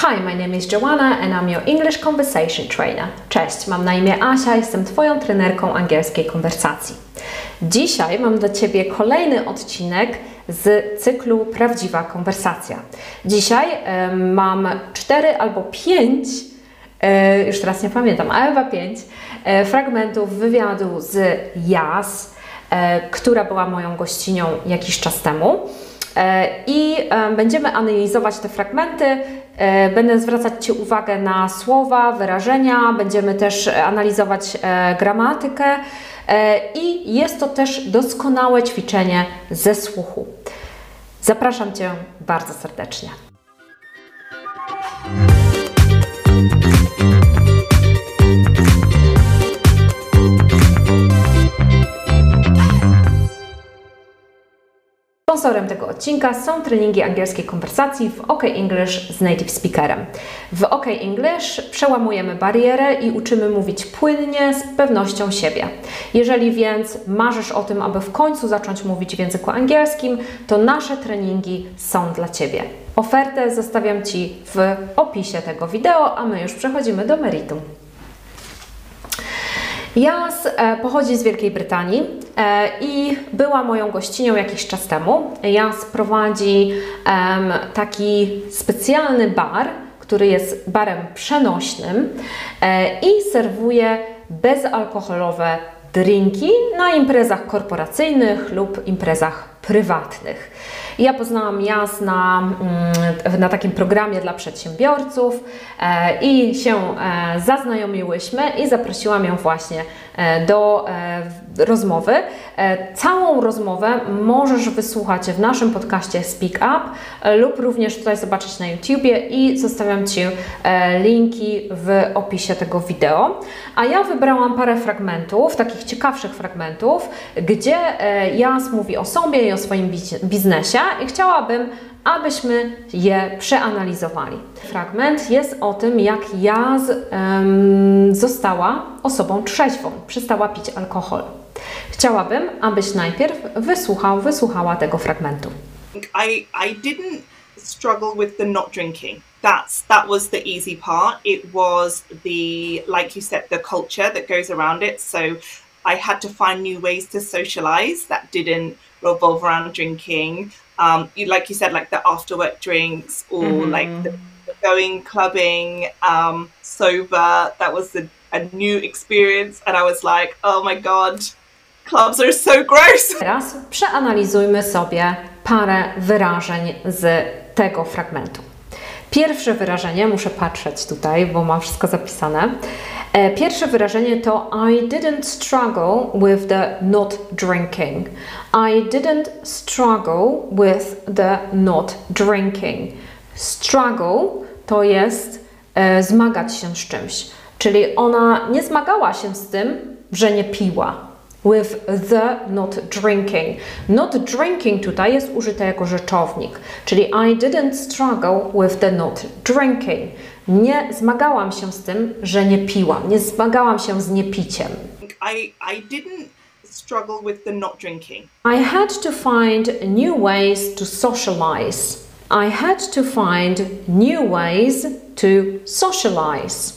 Hi, my name is Joanna and I'm your English Conversation Trainer. Cześć, mam na imię Asia, jestem Twoją trenerką angielskiej konwersacji. Dzisiaj mam dla Ciebie kolejny odcinek z cyklu Prawdziwa Konwersacja. Dzisiaj y, mam cztery albo pięć, y, już teraz nie pamiętam, ale chyba pięć y, fragmentów wywiadu z Jas, która była moją gościnią jakiś czas temu. I będziemy analizować te fragmenty. Będę zwracać Ci uwagę na słowa, wyrażenia, będziemy też analizować gramatykę i jest to też doskonałe ćwiczenie ze słuchu. Zapraszam Cię bardzo serdecznie. Sponsorem tego odcinka są treningi angielskiej konwersacji w OK English z native speakerem. W OK English przełamujemy barierę i uczymy mówić płynnie z pewnością siebie. Jeżeli więc marzysz o tym, aby w końcu zacząć mówić w języku angielskim, to nasze treningi są dla Ciebie. Ofertę zostawiam Ci w opisie tego wideo, a my już przechodzimy do meritum. Jas e, pochodzi z Wielkiej Brytanii e, i była moją gościnią jakiś czas temu. Jas prowadzi taki specjalny bar, który jest barem przenośnym e, i serwuje bezalkoholowe drinki na imprezach korporacyjnych lub imprezach prywatnych. Ja poznałam Jas na, mm, na takim programie dla przedsiębiorców e, i się e, zaznajomiłyśmy i zaprosiłam ją właśnie do rozmowy. Całą rozmowę możesz wysłuchać w naszym podcaście Speak Up lub również tutaj zobaczyć na YouTubie i zostawiam Ci linki w opisie tego wideo. A ja wybrałam parę fragmentów, takich ciekawszych fragmentów, gdzie Jas mówi o sobie i o swoim biznesie i chciałabym, abyśmy je przeanalizowali. Fragment jest o tym, jak Jaz um, została osobą trzeźwą, przestała pić alkohol. Chciałabym, abyś najpierw wysłuchał, wysłuchała tego fragmentu. I, I didn't struggle with the not drinking. That's that was the easy part. It was the like you said the culture that goes around it. So I had to find new ways to socialize that didn't revolve around drinking. Um, you, like you said, like the after work drinks or mm-hmm. like the, the going clubbing um, sober. That was a, a new experience, and I was like, oh my god, clubs are so gross. Teraz przeanalizujmy sobie parę wyrażeń z tego fragmentu. Pierwsze wyrażenie, muszę patrzeć tutaj, bo mam wszystko zapisane. E, pierwsze wyrażenie to I didn't struggle with the not drinking. I didn't struggle with the not drinking. Struggle to jest e, zmagać się z czymś. Czyli ona nie zmagała się z tym, że nie piła with the not drinking. Not drinking tutaj jest użyte jako rzeczownik, czyli I didn't struggle with the not drinking. Nie zmagałam się z tym, że nie piłam. Nie zmagałam się z niepiciem. I, I didn't struggle with the not drinking. I had to find new ways to socialize. I had to find new ways to socialize.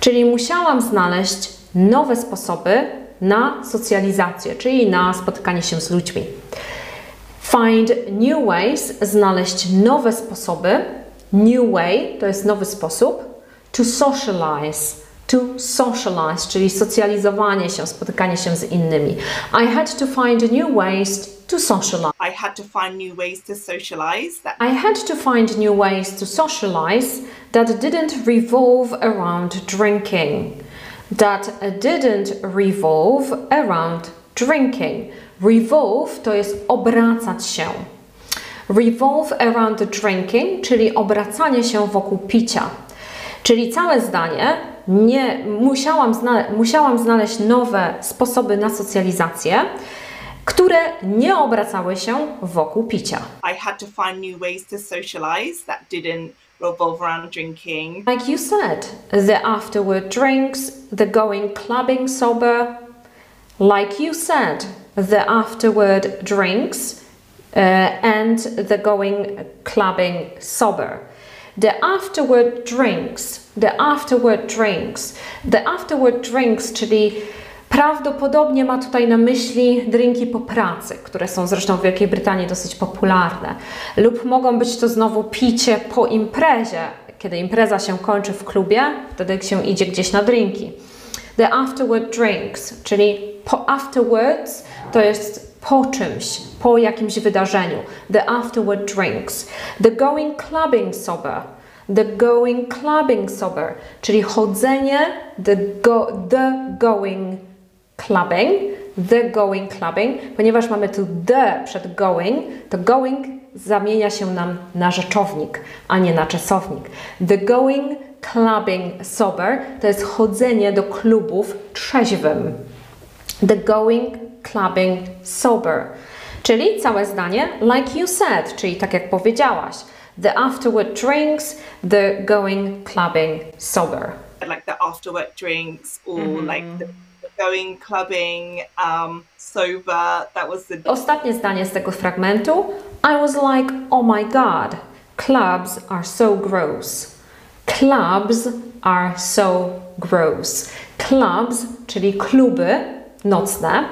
Czyli musiałam znaleźć nowe sposoby na socjalizację, czyli na spotkanie się z ludźmi. Find new ways, znaleźć nowe sposoby. New way to jest nowy sposób. To socialize, to socialize, czyli socjalizowanie się, spotykanie się z innymi. I had to find new ways to socialize. I had to find new ways to socialize. That I had to find new ways to socialize that didn't revolve around drinking that didn't revolve around drinking. Revolve to jest obracać się. Revolve around drinking, czyli obracanie się wokół picia. Czyli całe zdanie, nie, musiałam, zna, musiałam znaleźć nowe sposoby na socjalizację, które nie obracały się wokół picia. I had to find new ways to socialize that didn't revolve around drinking. Like you said, the afterward drinks, the going clubbing sober. Like you said, the afterward drinks uh, and the going clubbing sober. The afterward drinks, the afterward drinks, the afterward drinks, czyli Prawdopodobnie ma tutaj na myśli drinki po pracy, które są zresztą w Wielkiej Brytanii dosyć popularne. Lub mogą być to znowu picie po imprezie, kiedy impreza się kończy w klubie, wtedy się idzie gdzieś na drinki. The afterward drinks, czyli po afterwards to jest po czymś, po jakimś wydarzeniu. The afterward drinks. The going clubbing sober. The going clubbing sober, czyli chodzenie, the, go, the going clubbing, the going clubbing, ponieważ mamy tu the przed going, to going zamienia się nam na rzeczownik, a nie na czasownik. The going clubbing sober to jest chodzenie do klubów trzeźwym. The going clubbing sober. Czyli całe zdanie, like you said, czyli tak jak powiedziałaś. The afterward drinks, the going clubbing sober. Like the afterward drinks or mm -hmm. like the going clubbing, um, sober. That was the. Ostatnie zdanie z tego fragmentu. I was like, oh my god, clubs are so gross. Clubs are so gross. Clubs, czyli kluby nocne,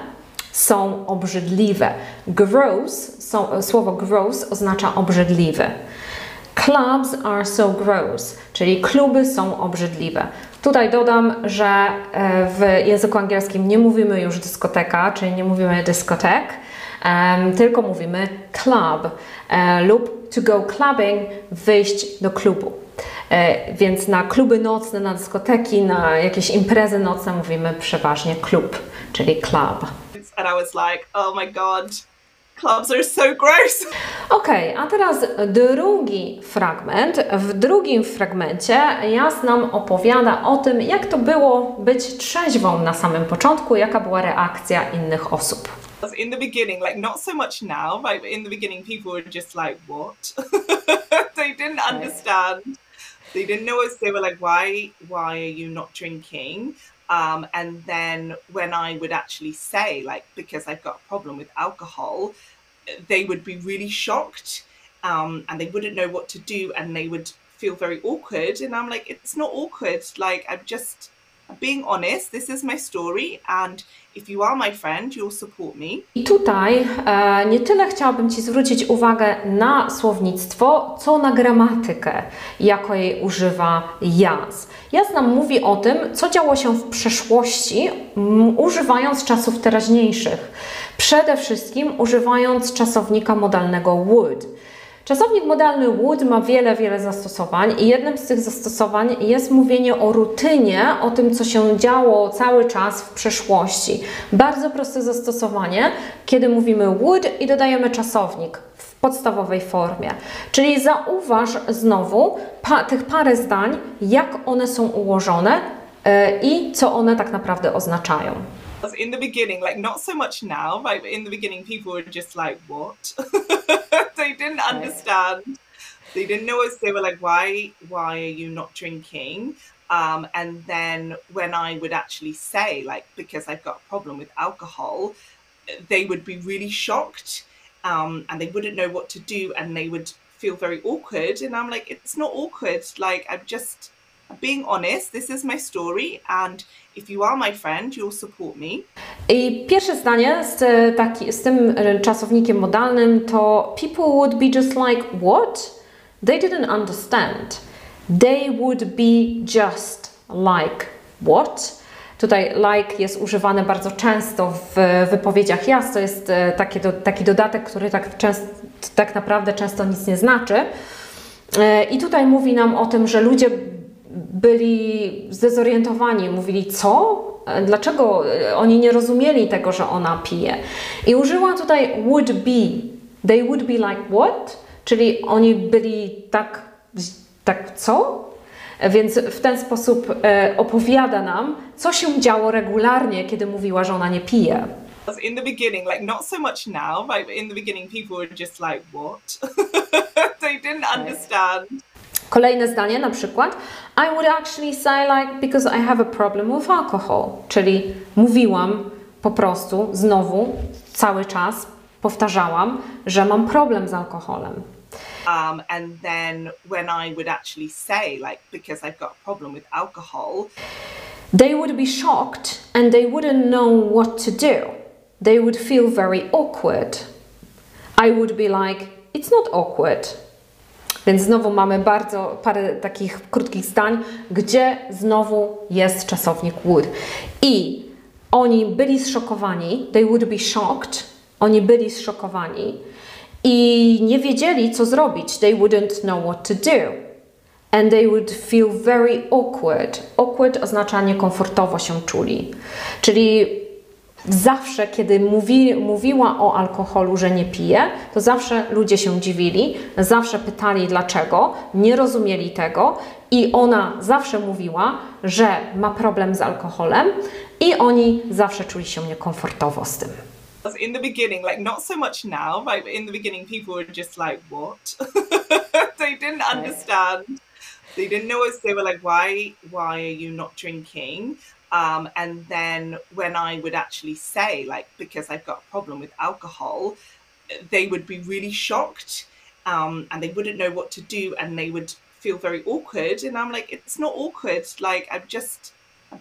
są obrzydliwe. Gross, są, słowo gross oznacza obrzydliwy. Clubs are so gross, czyli kluby są obrzydliwe. Tutaj dodam, że e, w języku angielskim nie mówimy już dyskoteka, czyli nie mówimy dyskotek, tylko mówimy club e, lub to go clubbing, wyjść do klubu. E, więc na kluby nocne, na dyskoteki, na jakieś imprezy nocne mówimy przeważnie klub, czyli club. And I was like, oh my god, Clubs are so gross. Ok, a teraz drugi fragment. W drugim fragmencie Jas nam opowiada o tym, jak to było być trzeźwą na samym początku, jaka była reakcja innych osób. In the beginning, like not so much now? But in the beginning, people were just like, "What?" they didn't understand. They didn't know us. They were like, "Why? Why are you not drinking?" Um, and then when I would actually say, like, because I've got a problem with alcohol, they would be really shocked um, and they wouldn't know what to do and they would feel very awkward. And I'm like, it's not awkward. Like, I'm just being honest. This is my story. And if you are my friend, you'll support me. I tutaj e, nie tyle chciałabym Ci zwrócić uwagę na słownictwo, co na gramatykę, jakiej używa Jaz. Jaz nam mówi o tym, co działo się w przeszłości, m, używając czasów teraźniejszych. Przede wszystkim używając czasownika modalnego would. Czasownik modalny would ma wiele, wiele zastosowań i jednym z tych zastosowań jest mówienie o rutynie, o tym, co się działo cały czas w przeszłości. Bardzo proste zastosowanie, kiedy mówimy would i dodajemy czasownik w podstawowej formie. Czyli zauważ znowu pa, tych parę zdań, jak one są ułożone yy, i co one tak naprawdę oznaczają. In the beginning, like not so much now, right? But in the beginning, people were just like, "What?" they didn't understand. They didn't know us. They were like, "Why? Why are you not drinking?" Um, and then when I would actually say, like, because I've got a problem with alcohol, they would be really shocked, um, and they wouldn't know what to do, and they would feel very awkward. And I'm like, it's not awkward. Like, I'm just being honest, this is my story and if you are my friend, you'll support me. I pierwsze zdanie z, taki, z tym e, czasownikiem modalnym to people would be just like what? They didn't understand. They would be just like what? Tutaj like jest używany bardzo często w wypowiedziach jas. To jest e, taki, do, taki dodatek, który tak, tak naprawdę często nic nie znaczy. E, I tutaj mówi nam o tym, że ludzie byli zdezorientowani, mówili co? Dlaczego oni nie rozumieli tego, że ona pije? I użyła tutaj would be. They would be like what? Czyli oni byli tak, tak co? Więc w ten sposób e, opowiada nam, co się działo regularnie, kiedy mówiła, że ona nie pije. In the beginning, like not so much now, right? But in the beginning, people were just like, "What?" they didn't understand. Kolejne zdanie na przykład I would actually say like because I have a problem with alcohol, czyli mówiłam po prostu znowu cały czas powtarzałam, że mam problem z alkoholem. Um, and then when I would actually say, like, because I've got a problem with alcohol, they would be shocked and they wouldn't know what to do. They would feel very awkward. I would be like, it's not awkward. Więc znowu mamy bardzo parę takich krótkich zdań, gdzie znowu jest czasownik would. I oni byli zszokowani, they would be shocked, oni byli zszokowani i nie wiedzieli, co zrobić. They wouldn't know what to do. And they would feel very awkward. Awkward oznacza niekomfortowo się czuli. Czyli zawsze, kiedy mówi, mówiła o alkoholu, że nie pije, to zawsze ludzie się dziwili, zawsze pytali dlaczego, nie rozumieli tego i ona zawsze mówiła, że ma problem z alkoholem i oni zawsze czuli się niekomfortowo z tym. in the beginning, like not so much now? But in the beginning, people were just like, "What?" they didn't understand. They didn't know us. They were like, "Why? Why are you not drinking?" Um, and then when I would actually say, like, because I've got a problem with alcohol, they would be really shocked, um, and they wouldn't know what to do, and they would feel very awkward. And I'm like, it's not awkward. Like, I'm just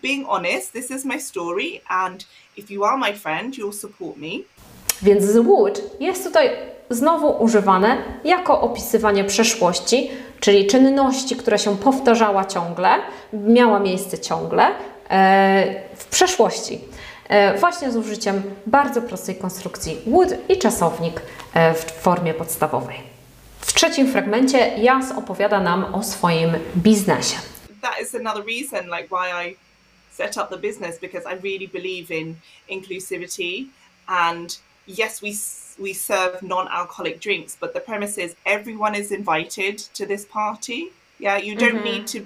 being honest. This is my story, and if you are my friend, you'll support me. Więc would jest tutaj znowu używane jako opisywanie przeszłości, czyli czynności, która się powtarzała ciągle, miała miejsce ciągle w przeszłości. E, właśnie z użyciem bardzo prostej konstrukcji would i czasownik e, w formie podstawowej. W trzecim fragmencie Jas opowiada nam o swoim biznesie. That is another reason like why I set up the business because I really believe in inclusivity. And yes, we we serve non-alcoholic drinks, but the premise is everyone is invited to this party. Yeah, you don't mm-hmm. need to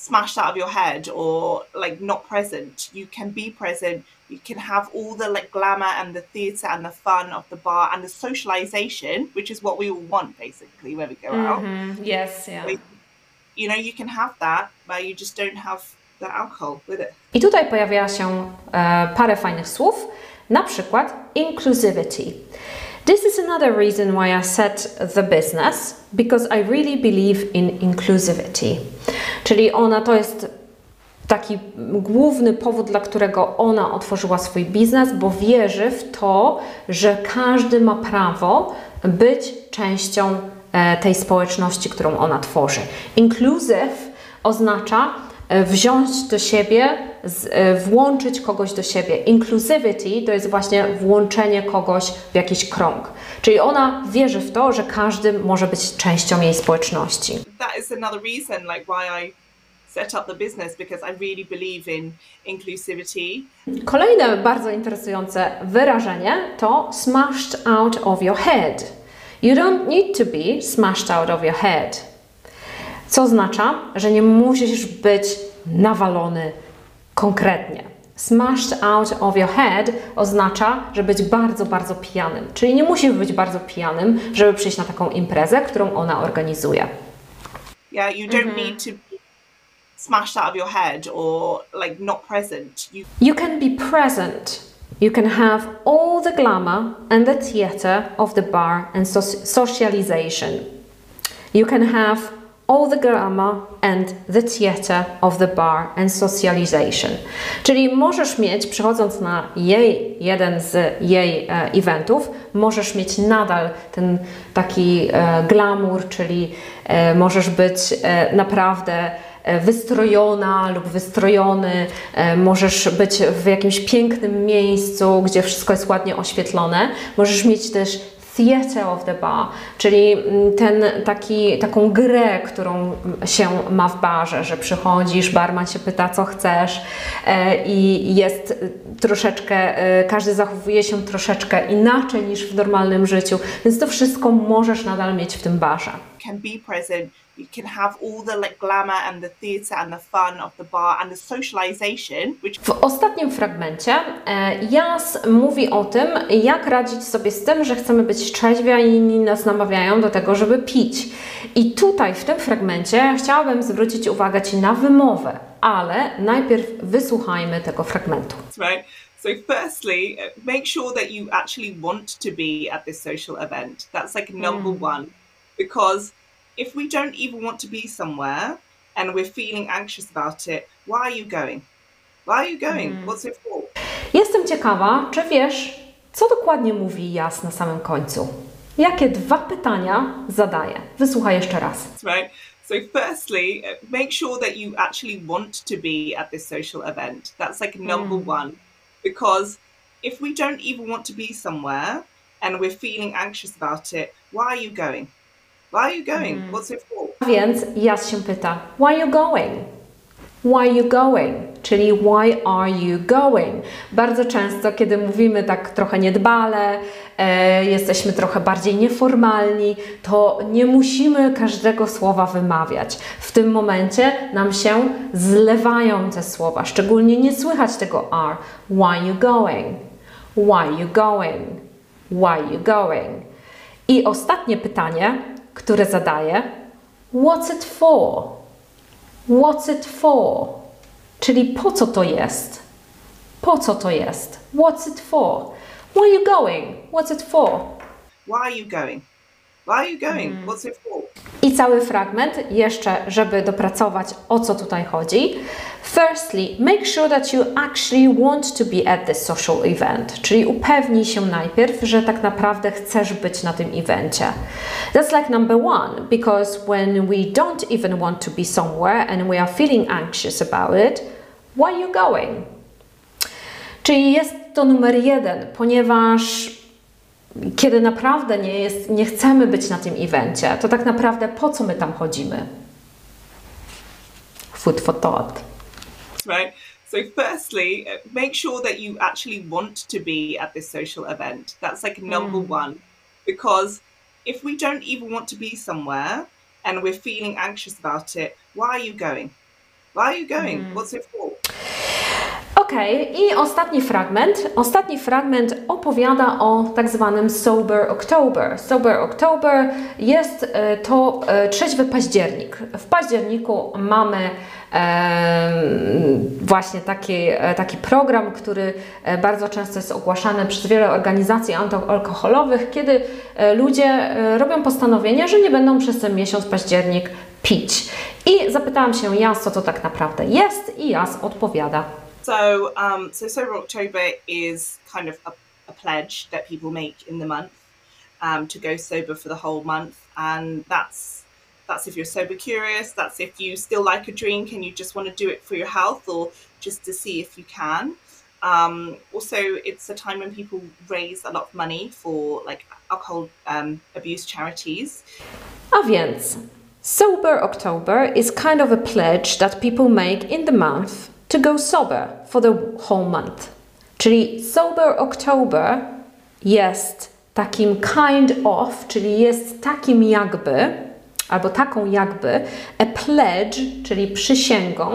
smashed out of your head or like not present. You can be present. You can have all the like glamour and the theatre and the fun of the bar and the socialization, which is what we all want basically when we go mm-hmm. out. Yes, yeah. You know, you can have that, but you just don't have the alcohol with it. I tutaj pojawia się e, parę fajnych słów, na przykład inclusivity. This is another reason why I set the business because I really believe in inclusivity. Czyli ona to jest taki główny powód, dla którego ona otworzyła swój biznes, bo wierzy w to, że każdy ma prawo być częścią e, tej społeczności, którą ona tworzy. Inclusive oznacza wziąć do siebie, e, włączyć kogoś do siebie. Inclusivity to jest właśnie włączenie kogoś w jakiś krąg. Czyli ona wierzy w to, że każdy może być częścią jej społeczności. That is another reason like why I set up the business because I really believe in inclusivity. Kolejne bardzo interesujące wyrażenie to smashed out of your head. You don't need to be smashed out of your head. Co oznacza, że nie musisz być nawalony konkretnie. Smashed out of your head oznacza, że być bardzo, bardzo pijanym. Czyli nie musisz być bardzo pijanym, żeby przyjść na taką imprezę, którą ona organizuje. Yeah, you don't mm -hmm. need to be smashed out of your head or like not present. You, you can be present. You can have all the glamour and the theatre of the bar and so socialization. You can have all the grammar and the theatre of the bar and socialization. Czyli możesz mieć, przychodząc na jej, jeden z jej e, eventów, możesz mieć nadal ten taki e, glamour, czyli e, możesz być e, naprawdę e, wystrojona lub wystrojony, e, możesz być w jakimś pięknym miejscu, gdzie wszystko jest ładnie oświetlone. Możesz mieć też theater of the bar, czyli mm, ten, taki, taką grę, którą się ma w barze, że przychodzisz, barman się pyta, co chcesz e, i jest troszeczkę, e, każdy zachowuje się troszeczkę inaczej niż w normalnym życiu, więc to wszystko możesz nadal mieć w tym barze. Can be present you can have all the like glamour and the theatre and the fun of the bar and the socialization. Which... W ostatnim fragmencie e, Jas mówi o tym, jak radzić sobie z tym, że chcemy być trzeźwi, a inni nas namawiają do tego, żeby pić. I tutaj w tym fragmencie chciałabym zwrócić uwagę Ci na wymowę, ale najpierw wysłuchajmy tego fragmentu. Right. So, firstly, make sure that you actually want to be at this social event. That's like number mm. one because if we don't even want to be somewhere and we're feeling anxious about it, why are you going? Why are you going? Mm. What's it for? Jestem ciekawa, czy wiesz, co dokładnie mówi Jas na samym końcu? Jakie dwa pytania zadaje? Wysłuchaj jeszcze raz. Right. So, firstly, make sure that you actually want to be at this social event. That's like number one. Because if we don't even want to be somewhere and we're feeling anxious about it, why are you going? Why are you going? What's it for? A więc Jas się pyta, why you going? Why you going? Czyli why are you going? Bardzo często, kiedy mówimy tak trochę niedbale, e, jesteśmy trochę bardziej nieformalni, to nie musimy każdego słowa wymawiać. W tym momencie nam się zlewają te słowa, szczególnie nie słychać tego are. Why you going? Why you going? Why you going? I ostatnie pytanie, które zadaję, what's it for? What's it for? Czyli po co to jest? Po co to jest? What's it for? Where are you going? What's it for? Why are you going? I cały fragment, jeszcze, żeby dopracować o co tutaj chodzi. Firstly, make sure that you actually want to be at this social event, czyli upewnij się najpierw, że tak naprawdę chcesz być na tym evencie. That's like number one, because when we don't even want to be somewhere and we are feeling anxious about it, why are you going? Czyli jest to numer jeden, ponieważ kiedy naprawdę nie, jest, nie chcemy być na tym evencie, to tak naprawdę po co my tam chodzimy? Food for thought. Right. So, firstly, uh, make sure that you actually want to be at this social event. That's like number one. Because if we don't even want to be somewhere and we're feeling anxious about it, why are you going? Why are you going? What's it for? Okej, i ostatni fragment. Ostatni fragment opowiada o tak zwanym Sober October. Sober October jest e, to e, trzeźwy październik. W październiku mamy właśnie taki, e, taki program, który bardzo często jest ogłaszany przez wiele organizacji antyalkoholowych, kiedy ludzie robią postanowienie, że nie będą przez ten miesiąc październik pić. I zapytałam się Jas, co to tak naprawdę jest i Jas odpowiada. So, um, so Sober October is kind of a, a pledge that people make in the month um, to go sober for the whole month, and that's that's if you're sober curious. That's if you still like a drink and you just want to do it for your health or just to see if you can. Um, also, it's a time when people raise a lot of money for like alcohol um, abuse charities. A Sober October is kind of a pledge that people make in the month to go sober for the whole month. Czyli Sober October jest takim kind of, czyli jest takim jakby, albo taką jakby, a pledge, czyli przysięgą,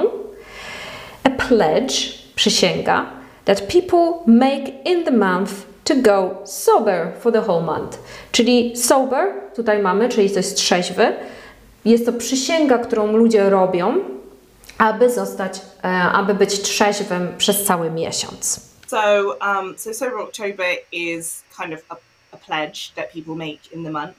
a pledge, przysięga, that people make in the month to go sober for the whole month. Czyli sober, tutaj mamy, czyli to jest trzeźwy, jest to przysięga, którą ludzie robią, aby zostać, e, aby być trzeźwym przez cały miesiąc. So, um, so Sober October is kind of a, a pledge that people make in the month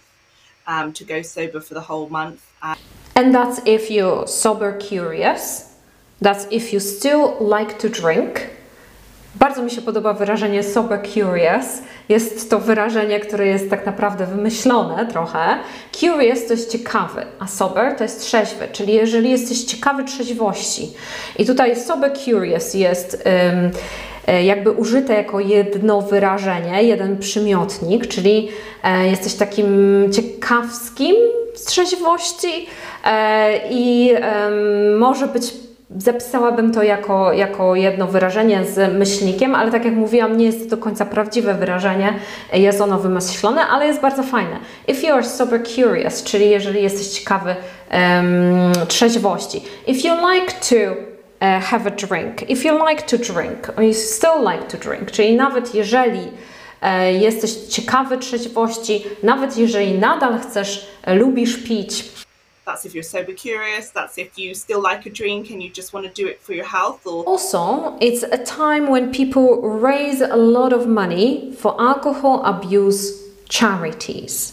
um, to go sober for the whole month. And And that's if you're sober curious. That's if you still like to drink. Bardzo mi się podoba wyrażenie sober curious. Jest to wyrażenie, które jest tak naprawdę wymyślone trochę. Curious to jest ciekawy, a sober to jest trzeźwy, czyli jeżeli jesteś ciekawy trzeźwości. I tutaj sober curious jest e, jakby użyte jako jedno wyrażenie, jeden przymiotnik, czyli e, jesteś takim ciekawskim z trzeźwości e, i może być Zapisałabym to jako, jako jedno wyrażenie z myślnikiem, ale tak jak mówiłam, nie jest to do końca prawdziwe wyrażenie, jest ono wymyślone, ale jest bardzo fajne. If you are sober curious, czyli jeżeli jesteś ciekawy um, trzeźwości. If you like to uh, have a drink, if you like to drink, or you still like to drink, czyli nawet jeżeli e, jesteś ciekawy trzeźwości, nawet jeżeli nadal chcesz, e, lubisz pić, that's if you're sober curious. That's if you still like a drink and you just want to do it for your health. Or Also, it's a time when people raise a lot of money for alcohol abuse charities.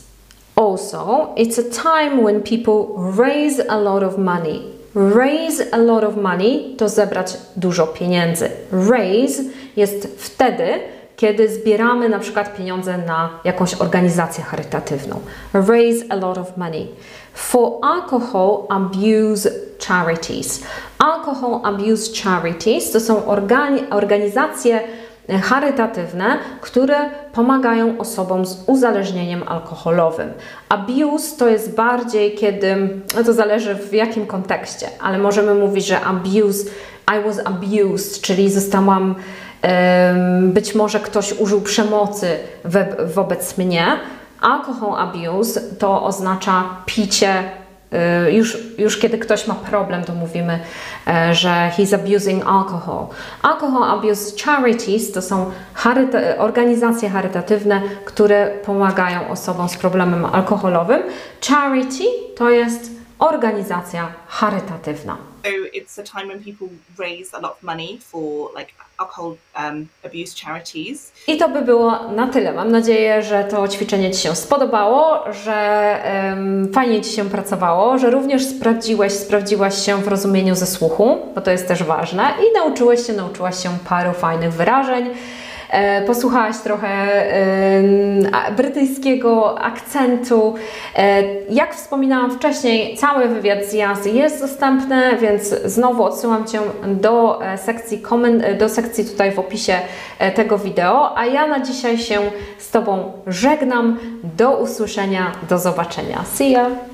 Also, it's a time when people raise a lot of money. Raise a lot of money to zebrać dużo pieniędzy. Raise jest wtedy, kiedy zbieramy na przykład pieniądze na jakąś organizację charytatywną. Raise a lot of money. For alcohol abuse charities. Alcohol abuse charities to są organi organizacje charytatywne, które pomagają osobom z uzależnieniem alkoholowym. Abuse to jest bardziej kiedy, no to zależy w jakim kontekście, ale możemy mówić, że abuse, I was abused, czyli zostałam, być może ktoś użył przemocy we, wobec mnie. Alcohol abuse to oznacza picie Y, już, już kiedy ktoś ma problem, to mówimy, e, że he's abusing alcohol. Alcohol Abuse Charities to są charyta organizacje charytatywne, które pomagają osobom z problemem alkoholowym. Charity to jest organizacja charytatywna. So it's a time when people raise a lot of money for like um, abuse charities. I to by było na tyle. Mam nadzieję, że to ćwiczenie Ci się spodobało, że um, fajnie Ci się pracowało, że również sprawdziłeś, sprawdziłaś się w rozumieniu ze słuchu, bo to jest też ważne i nauczyłeś się, nauczyłaś się paru fajnych wyrażeń. E, posłuchałaś trochę brytyjskiego akcentu. E, jak wspominałam wcześniej, cały wywiad z Jazzy jest dostępny, więc znowu odsyłam Cię do e, sekcji, do sekcji tutaj w opisie tego wideo, a ja na dzisiaj się z Tobą żegnam. Do usłyszenia, do zobaczenia. See ya!